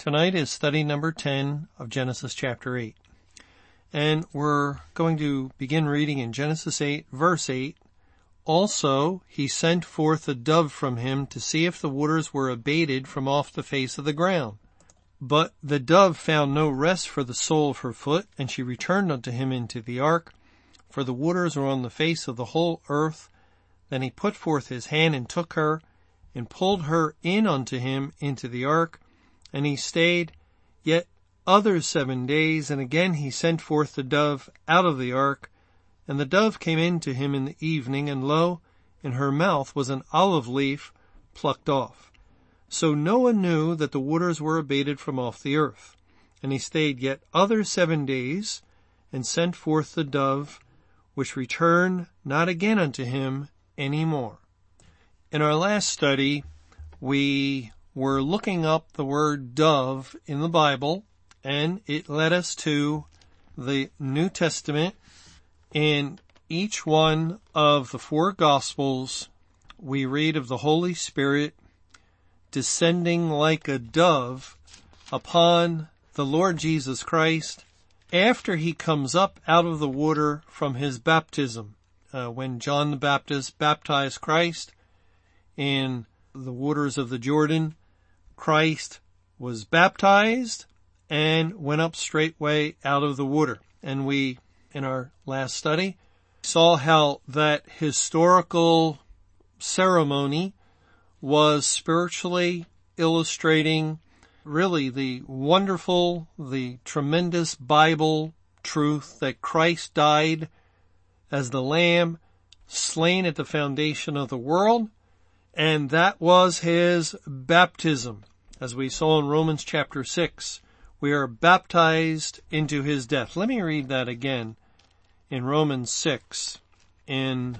Tonight is study number 10 of Genesis chapter 8. And we're going to begin reading in Genesis 8 verse 8. Also, he sent forth a dove from him to see if the waters were abated from off the face of the ground. But the dove found no rest for the sole of her foot, and she returned unto him into the ark, for the waters were on the face of the whole earth. Then he put forth his hand and took her, and pulled her in unto him into the ark, and he stayed yet other seven days, and again he sent forth the dove out of the ark. And the dove came in to him in the evening, and lo, in her mouth was an olive leaf plucked off. So Noah knew that the waters were abated from off the earth. And he stayed yet other seven days, and sent forth the dove, which returned not again unto him any more. In our last study, we were looking up the word dove in the Bible and it led us to the New Testament. In each one of the four gospels, we read of the Holy Spirit descending like a dove upon the Lord Jesus Christ after he comes up out of the water from his baptism. Uh, when John the Baptist baptized Christ in the waters of the Jordan, Christ was baptized and went up straightway out of the water. And we, in our last study, saw how that historical ceremony was spiritually illustrating really the wonderful, the tremendous Bible truth that Christ died as the lamb slain at the foundation of the world. And that was his baptism. As we saw in Romans chapter 6, we are baptized into his death. Let me read that again in Romans 6 in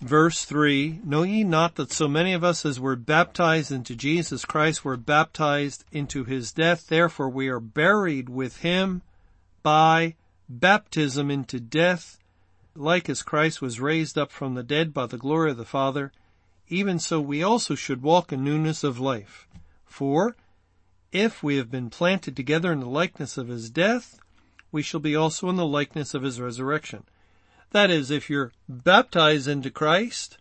verse 3. Know ye not that so many of us as were baptized into Jesus Christ were baptized into his death? Therefore we are buried with him by baptism into death, like as Christ was raised up from the dead by the glory of the Father, even so we also should walk in newness of life. For if we have been planted together in the likeness of his death, we shall be also in the likeness of his resurrection. That is, if you're baptized into Christ,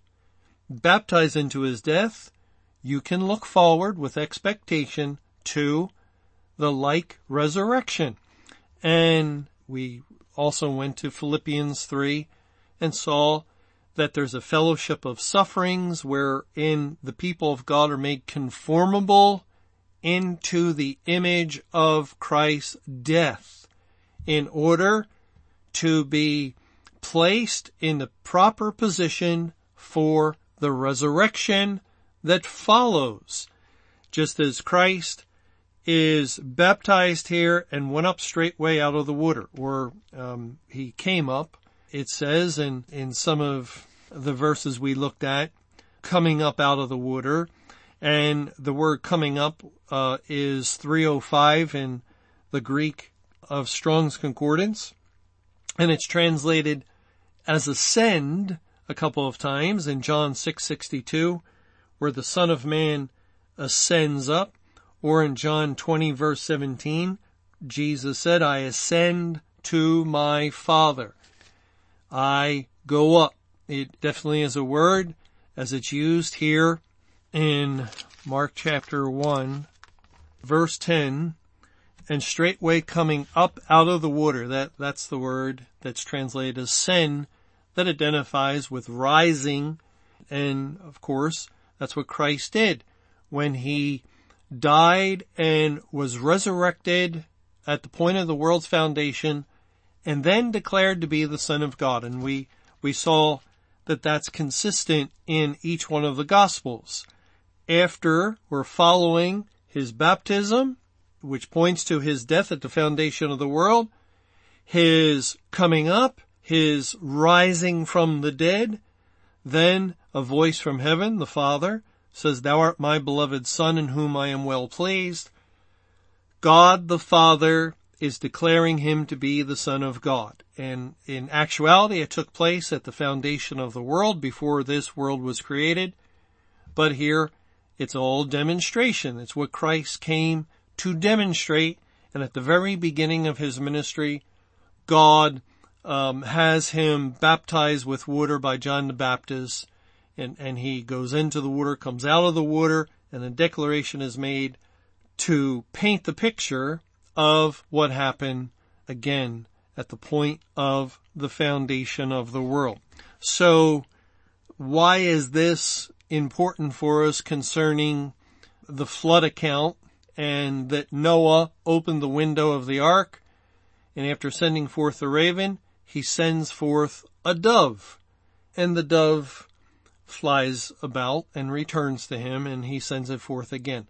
baptized into his death, you can look forward with expectation to the like resurrection. And we also went to Philippians 3 and saw that there's a fellowship of sufferings wherein the people of God are made conformable into the image of Christ's death in order to be placed in the proper position for the resurrection that follows. Just as Christ is baptized here and went up straightway out of the water, or um, he came up it says in, in some of the verses we looked at, coming up out of the water. And the word coming up, uh, is 305 in the Greek of Strong's Concordance. And it's translated as ascend a couple of times in John 6:62 where the son of man ascends up or in John 20 verse 17 Jesus said I ascend to my father I go up. It definitely is a word as it's used here in Mark chapter 1 verse 10 and straightway coming up out of the water. That, that's the word that's translated as sen that identifies with rising. And of course, that's what Christ did when he died and was resurrected at the point of the world's foundation and then declared to be the Son of God. And we, we saw that that's consistent in each one of the Gospels. After we're following his baptism which points to his death at the foundation of the world, his coming up, his rising from the dead, then a voice from heaven, the Father, says, Thou art my beloved Son in whom I am well pleased. God the Father is declaring him to be the Son of God. And in actuality, it took place at the foundation of the world before this world was created. But here, it's all demonstration. It's what Christ came to demonstrate. And at the very beginning of his ministry, God um, has him baptized with water by John the Baptist, and and he goes into the water, comes out of the water, and the declaration is made to paint the picture of what happened again at the point of the foundation of the world. So why is this important for us concerning the flood account and that Noah opened the window of the ark and after sending forth the raven, he sends forth a dove and the dove flies about and returns to him and he sends it forth again.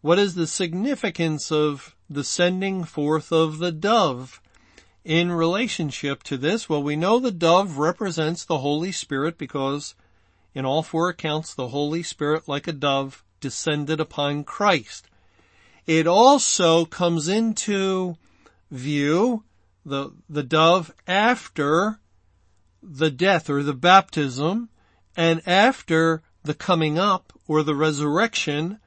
What is the significance of the sending forth of the dove in relationship to this? Well, we know the dove represents the Holy Spirit because in all four accounts, the Holy Spirit, like a dove, descended upon Christ. It also comes into view the, the dove after the death or the baptism and after the coming up or the resurrection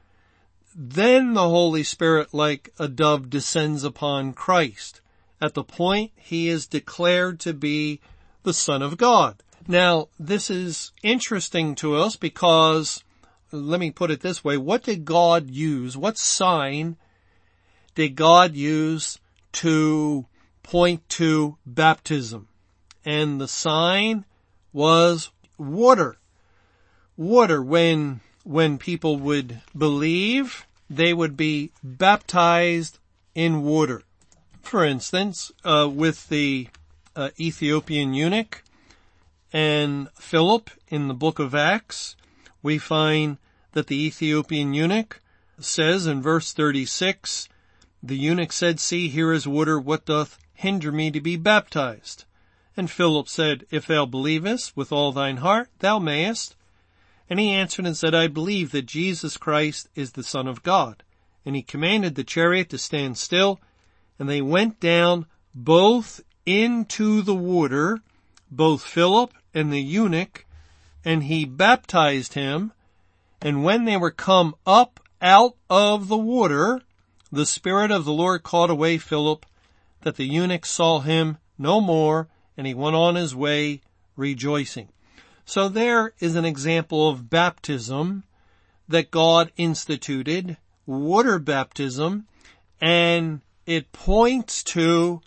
then the Holy Spirit like a dove descends upon Christ. At the point he is declared to be the Son of God. Now, this is interesting to us because, let me put it this way, what did God use? What sign did God use to point to baptism? And the sign was water. Water. When, when people would believe, they would be baptized in water. For instance, uh, with the uh, Ethiopian eunuch and Philip in the book of Acts, we find that the Ethiopian eunuch says in verse 36, the eunuch said, see, here is water. What doth hinder me to be baptized? And Philip said, if thou believest with all thine heart, thou mayest. And he answered and said, I believe that Jesus Christ is the Son of God. And he commanded the chariot to stand still, and they went down both into the water, both Philip and the eunuch, and he baptized him. And when they were come up out of the water, the Spirit of the Lord caught away Philip, that the eunuch saw him no more, and he went on his way rejoicing. So there is an example of baptism that God instituted, water baptism, and it points to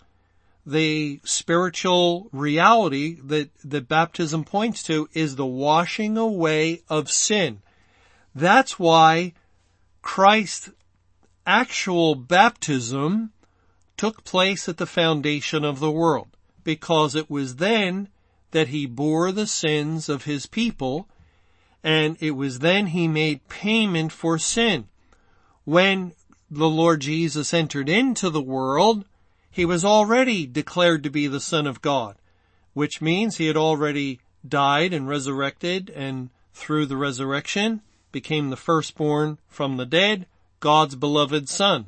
the spiritual reality that, that baptism points to is the washing away of sin. That's why Christ's actual baptism took place at the foundation of the world, because it was then that he bore the sins of his people and it was then he made payment for sin. When the Lord Jesus entered into the world, he was already declared to be the Son of God, which means he had already died and resurrected and through the resurrection became the firstborn from the dead, God's beloved Son.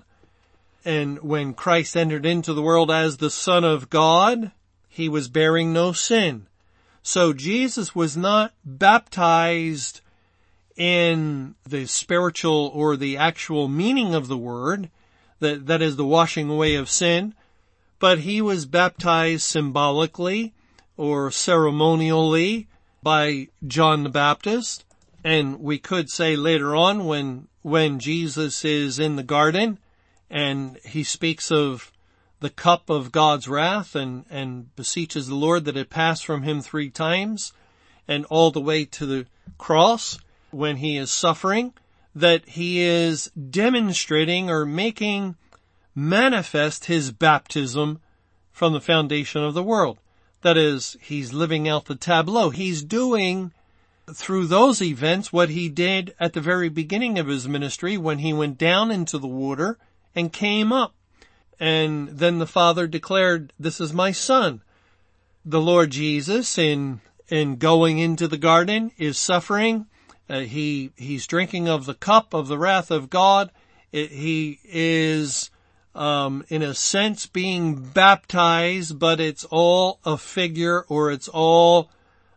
And when Christ entered into the world as the Son of God, he was bearing no sin. So Jesus was not baptized in the spiritual or the actual meaning of the word, that, that is the washing away of sin, but he was baptized symbolically or ceremonially by John the Baptist. And we could say later on when, when Jesus is in the garden and he speaks of the cup of God's wrath and, and beseeches the Lord that it pass from him three times and all the way to the cross when he is suffering, that he is demonstrating or making manifest his baptism from the foundation of the world. That is, he's living out the tableau. He's doing through those events what he did at the very beginning of his ministry when he went down into the water and came up. And then the Father declared, this is my son. The Lord Jesus in, in going into the garden is suffering. Uh, he, he's drinking of the cup of the wrath of God. It, he is, um, in a sense being baptized, but it's all a figure or it's all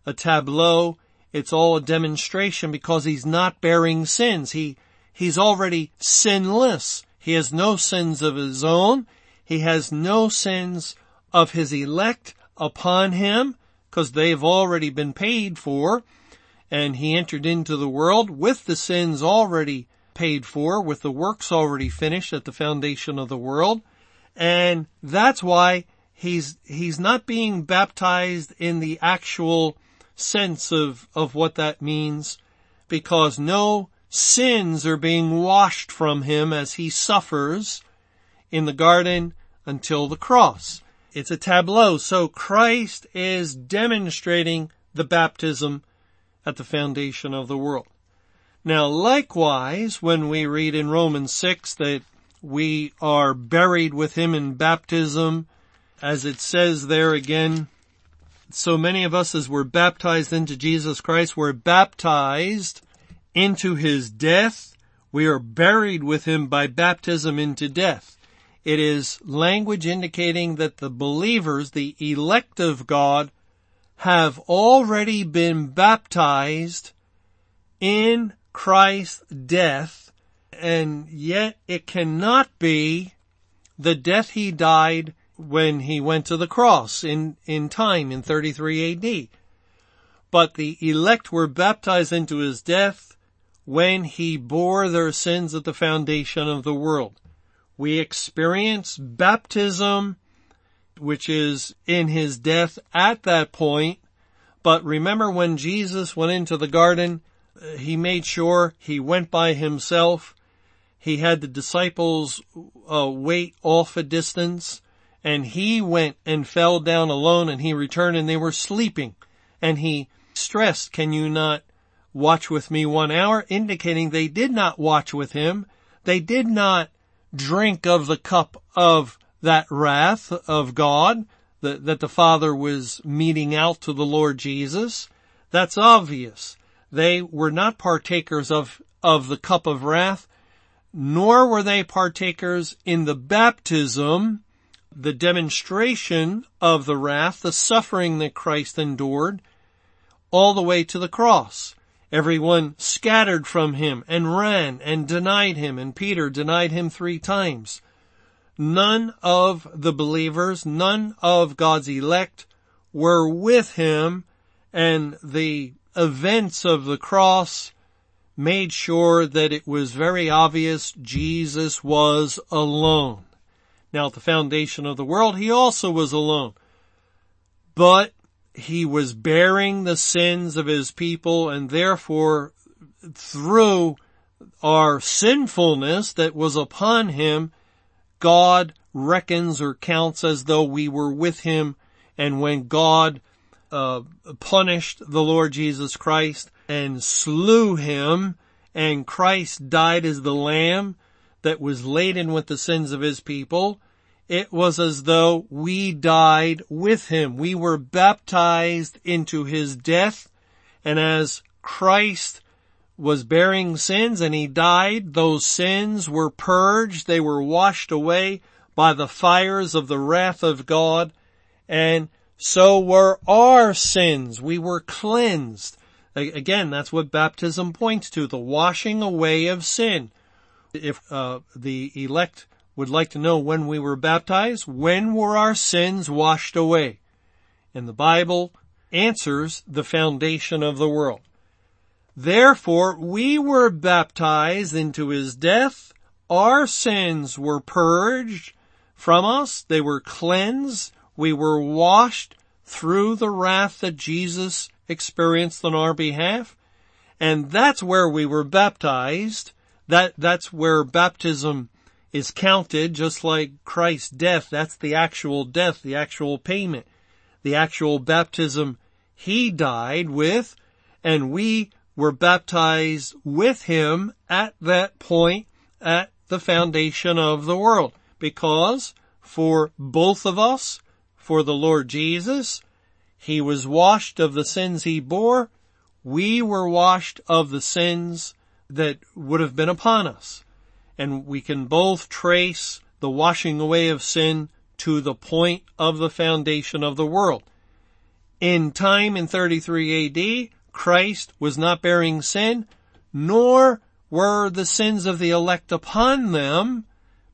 a tableau. It's all a demonstration because he's not bearing sins. He, he's already sinless. He has no sins of his own. He has no sins of his elect upon him because they've already been paid for. And he entered into the world with the sins already paid for, with the works already finished at the foundation of the world. And that's why he's, he's not being baptized in the actual sense of, of what that means because no sins are being washed from him as he suffers in the garden until the cross. It's a tableau. So Christ is demonstrating the baptism at the foundation of the world. Now likewise, when we read in Romans 6 that we are buried with him in baptism, as it says there again, so many of us as were baptized into Jesus Christ were baptized into his death. We are buried with him by baptism into death. It is language indicating that the believers, the elect of God, have already been baptized in Christ's death, and yet it cannot be the death he died when he went to the cross in, in time in 33 AD. But the elect were baptized into his death when he bore their sins at the foundation of the world. We experience baptism, which is in his death at that point. But remember when Jesus went into the garden, he made sure he went by himself. He had the disciples uh, wait off a distance and he went and fell down alone and he returned and they were sleeping and he stressed, can you not watch with me one hour? Indicating they did not watch with him. They did not drink of the cup of that wrath of God that, that the Father was meting out to the Lord Jesus. That's obvious. They were not partakers of, of the cup of wrath, nor were they partakers in the baptism the demonstration of the wrath, the suffering that Christ endured, all the way to the cross. Everyone scattered from him and ran and denied him and Peter denied him three times. None of the believers, none of God's elect were with him and the events of the cross made sure that it was very obvious Jesus was alone. Now at the foundation of the world, he also was alone. But he was bearing the sins of his people and therefore through our sinfulness that was upon him, God reckons or counts as though we were with him. And when God uh, punished the Lord Jesus Christ and slew him, and Christ died as the lamb that was laden with the sins of his people, it was as though we died with him. We were baptized into his death. And as Christ was bearing sins and he died, those sins were purged. They were washed away by the fires of the wrath of God. And so were our sins. We were cleansed. Again, that's what baptism points to, the washing away of sin. If uh, the elect would like to know when we were baptized, when were our sins washed away? And the Bible answers the foundation of the world. Therefore, we were baptized into his death. Our sins were purged from us. They were cleansed. We were washed through the wrath that Jesus experienced on our behalf. And that's where we were baptized. That, that's where baptism is counted just like Christ's death. That's the actual death, the actual payment, the actual baptism he died with, and we were baptized with him at that point, at the foundation of the world. Because for both of us, for the Lord Jesus, he was washed of the sins he bore. We were washed of the sins that would have been upon us. And we can both trace the washing away of sin to the point of the foundation of the world. In time in 33 AD, Christ was not bearing sin, nor were the sins of the elect upon them,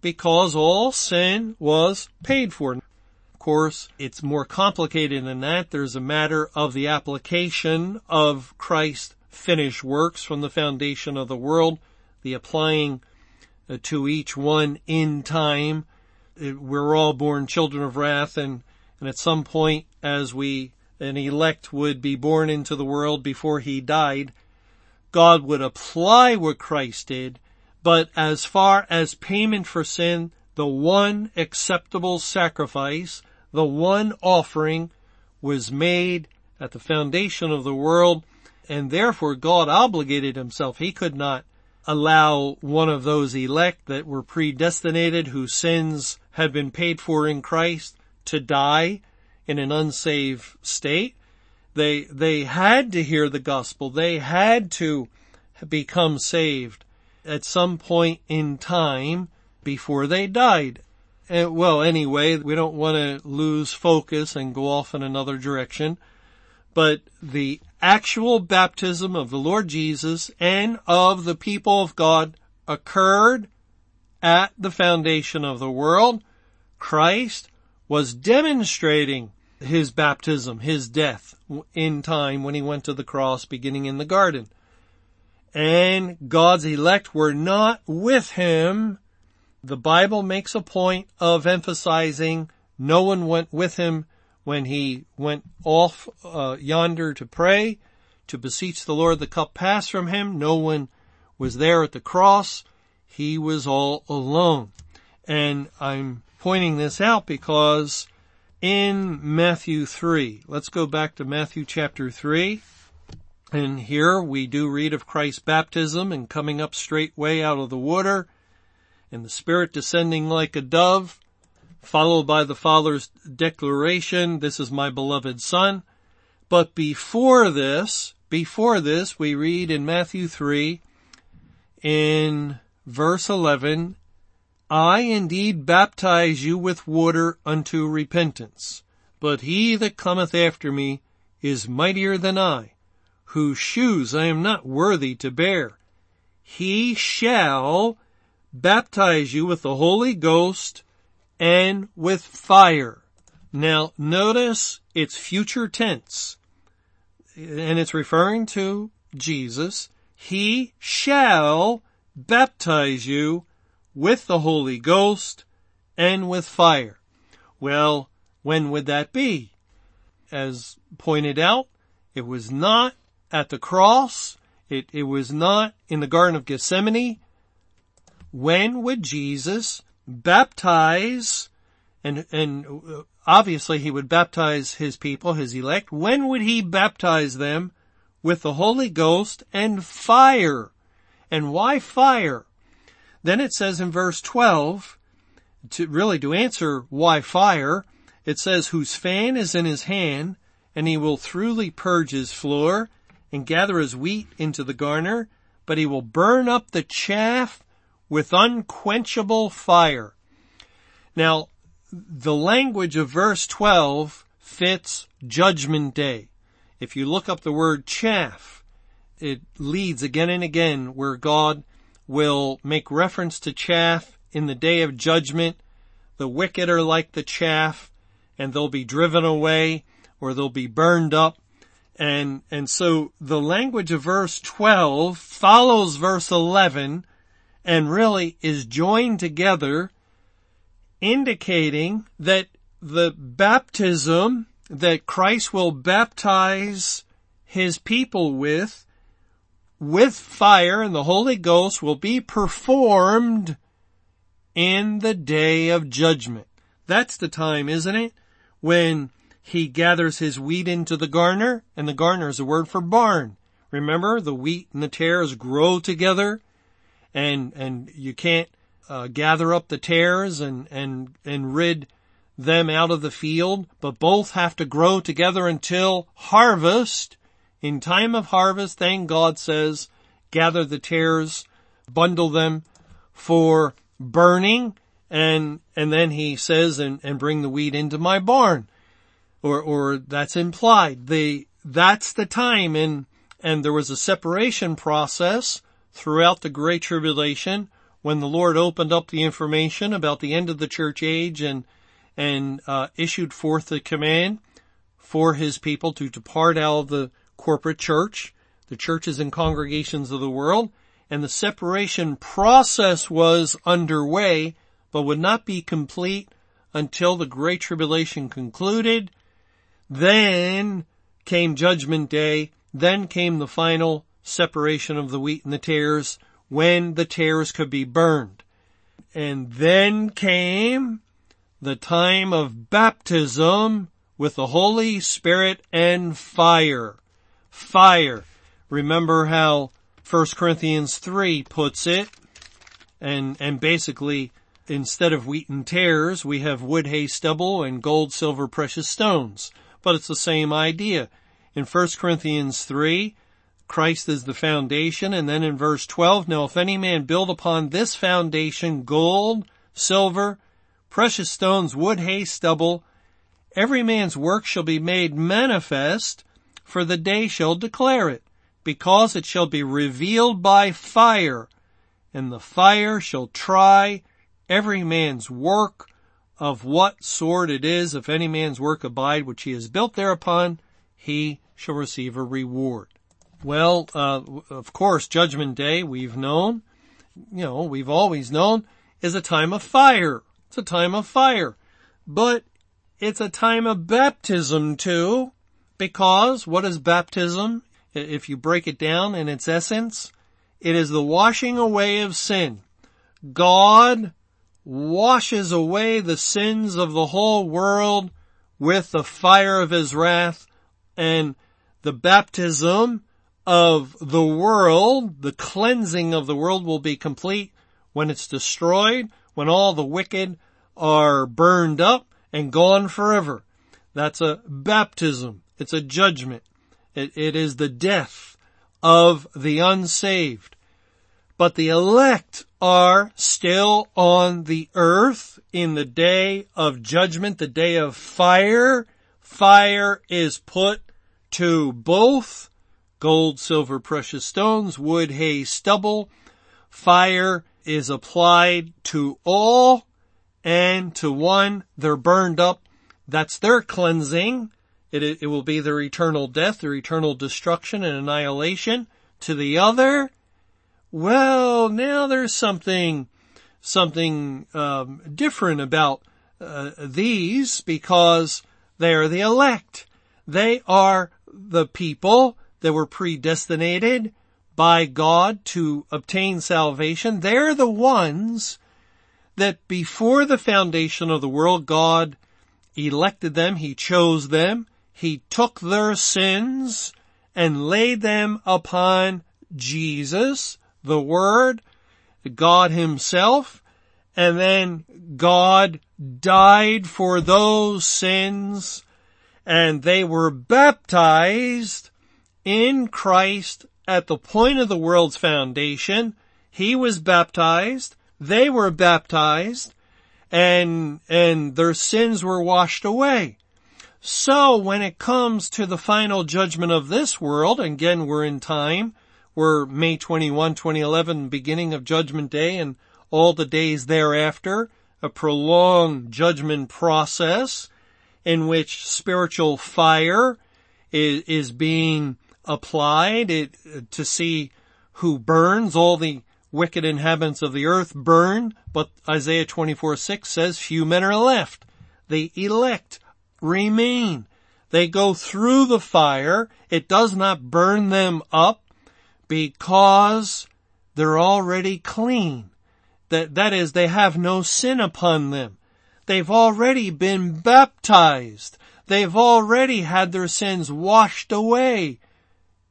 because all sin was paid for. Of course, it's more complicated than that. There's a matter of the application of Christ's finished works from the foundation of the world, the applying Uh, to each one in time. Uh, we're all born children of wrath and, and at some point as we, an elect would be born into the world before he died, God would apply what Christ did, but as far as payment for sin, the one acceptable sacrifice, the one offering was made at the foundation of the world, and therefore God obligated himself. He could not allow one of those elect that were predestinated whose sins had been paid for in Christ to die in an unsaved state. They, they had to hear the gospel. They had to become saved at some point in time before they died. And, well, anyway, we don't want to lose focus and go off in another direction, but the actual baptism of the Lord Jesus and of the people of God occurred at the foundation of the world. Christ was demonstrating his baptism, his death in time when he went to the cross beginning in the garden. And God's elect were not with him. The Bible makes a point of emphasizing no one went with him when he went off uh, yonder to pray, to beseech the Lord the cup pass from him. No one was there at the cross. He was all alone. And I'm pointing this out because in Matthew 3, let's go back to Matthew chapter 3. And here we do read of Christ's baptism and coming up straightway out of the water and the Spirit descending like a dove followed by the Father's declaration, this is my beloved Son. But before this, before this, we read in Matthew 3, in verse 11, I indeed baptize you with water unto repentance, but he that cometh after me is mightier than I, whose shoes I am not worthy to bear. He shall baptize you with the Holy Ghost and with fire. Now notice it's future tense and it's referring to Jesus. He shall baptize you with the Holy Ghost and with fire. Well, when would that be? As pointed out, it was not at the cross. It, it was not in the Garden of Gethsemane. When would Jesus baptize and, and uh, obviously he would baptize his people, his elect. When would he baptize them? With the Holy Ghost and fire. And why fire? Then it says in verse 12, to really to answer why fire, it says, whose fan is in his hand, and he will thoroughly purge his floor, and gather his wheat into the garner, but he will burn up the chaff with unquenchable fire. Now, the language of verse 12 fits judgment day. If you look up the word chaff, it leads again and again where God will make reference to chaff in the day of judgment. The wicked are like the chaff and they'll be driven away or they'll be burned up. And, and so the language of verse 12 follows verse 11 and really is joined together indicating that the baptism that Christ will baptize his people with, with fire and the Holy Ghost will be performed in the day of judgment. That's the time, isn't it? When he gathers his wheat into the garner, and the garner is a word for barn. Remember, the wheat and the tares grow together and, and you can't uh, gather up the tares and, and, and rid them out of the field, but both have to grow together until harvest. In time of harvest, thank God says, gather the tares, bundle them for burning, and, and then he says, and, and bring the wheat into my barn. Or, or that's implied. The, that's the time and, and there was a separation process throughout the Great Tribulation when the Lord opened up the information about the end of the church age and, and, uh, issued forth the command for his people to depart out of the corporate church, the churches and congregations of the world, and the separation process was underway, but would not be complete until the Great Tribulation concluded. Then came Judgment Day, then came the final separation of the wheat and the tares when the tares could be burned. And then came the time of baptism with the Holy Spirit and fire. Fire. Remember how 1 Corinthians 3 puts it? And, and basically, instead of wheat and tares, we have wood, hay, stubble, and gold, silver, precious stones. But it's the same idea. In 1 Corinthians 3, Christ is the foundation. And then in verse 12, now if any man build upon this foundation gold, silver, precious stones, wood, hay, stubble, every man's work shall be made manifest, for the day shall declare it, because it shall be revealed by fire, and the fire shall try every man's work of what sort it is. If any man's work abide which he has built thereupon, he shall receive a reward. Well, uh, of course, Judgment Day, we've known, you know, we've always known, is a time of fire. It's a time of fire. But it's a time of baptism too, because what is baptism? If you break it down in its essence, it is the washing away of sin. God washes away the sins of the whole world with the fire of his wrath and the baptism of the world, the cleansing of the world will be complete when it's destroyed, when all the wicked are burned up and gone forever. That's a baptism. It's a judgment. It, it is the death of the unsaved. But the elect are still on the earth in the day of judgment, the day of fire. Fire is put to both gold, silver, precious stones, wood, hay, stubble. Fire is applied to all and to one they're burned up. That's their cleansing. It, it will be their eternal death, their eternal destruction and annihilation. To the other, well, now there's something, something um, different about uh, these because they are the elect. They are the people that were predestinated by God to obtain salvation. They're the ones that before the foundation of the world, God elected them. He chose them. He took their sins and laid them upon Jesus, the Word, God Himself, and then God died for those sins and they were baptized in Christ at the point of the world's foundation. He was baptized. They were baptized and, and their sins were washed away. So when it comes to the final judgment of this world, again we're in time, we're May 21, 2011, beginning of judgment day and all the days thereafter, a prolonged judgment process in which spiritual fire is, is being applied it, uh, to see who burns. All the wicked inhabitants of the earth burn, but Isaiah 24, 6 says few men are left. The elect remain. They go through the fire. It does not burn them up because they're already clean. That, that is, they have no sin upon them. They've already been baptized. They've already had their sins washed away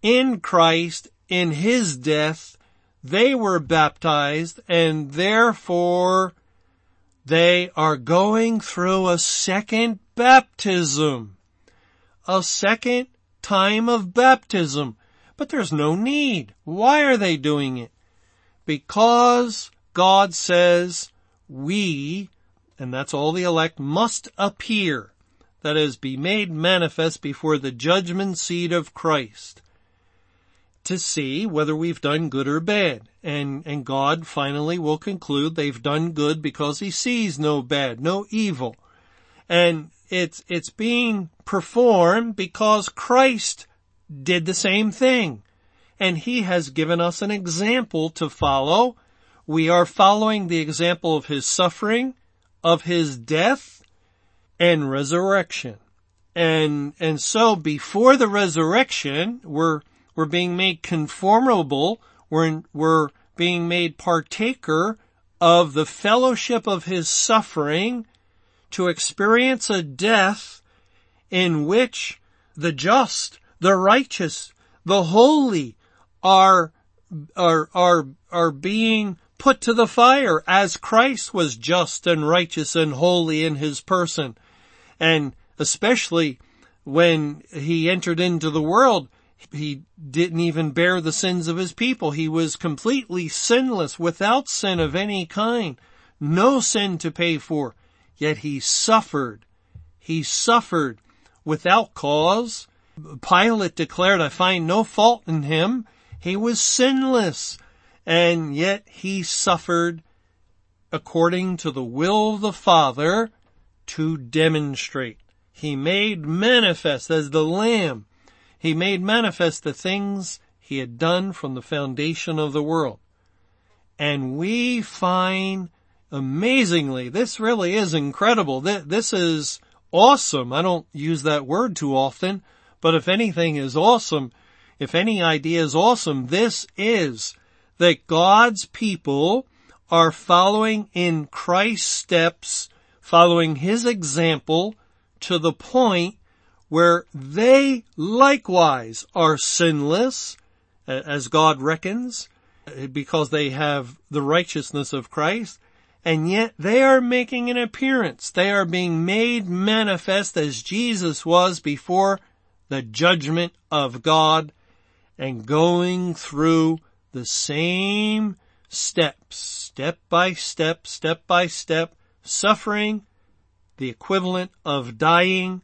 in Christ, in His death. they were baptized and therefore they are going through a second baptism. A second time of baptism. But there's no need. Why are they doing it? Because God says we, and that's all the elect, must appear. That is, be made manifest before the judgment seat of Christ to see whether we've done good or bad. And, and God finally will conclude they've done good because he sees no bad, no evil. And it's, it's being performed because Christ did the same thing. And he has given us an example to follow. We are following the example of his suffering, of his death, and resurrection. And, and so before the resurrection, we're we're being made conformable. We're, we're being made partaker of the fellowship of his suffering to experience a death in which the just, the righteous, the holy are, are, are, are being put to the fire as Christ was just and righteous and holy in his person. And especially when he entered into the world, he didn't even bear the sins of his people. He was completely sinless, without sin of any kind, no sin to pay for. Yet he suffered. He suffered without cause. Pilate declared, I find no fault in him. He was sinless. And yet he suffered according to the will of the Father to demonstrate. He made manifest as the Lamb he made manifest the things he had done from the foundation of the world. And we find amazingly, this really is incredible. This is awesome. I don't use that word too often, but if anything is awesome, if any idea is awesome, this is that God's people are following in Christ's steps, following his example to the point where they likewise are sinless, as God reckons, because they have the righteousness of Christ, and yet they are making an appearance. They are being made manifest as Jesus was before the judgment of God and going through the same steps, step by step, step by step, suffering, the equivalent of dying,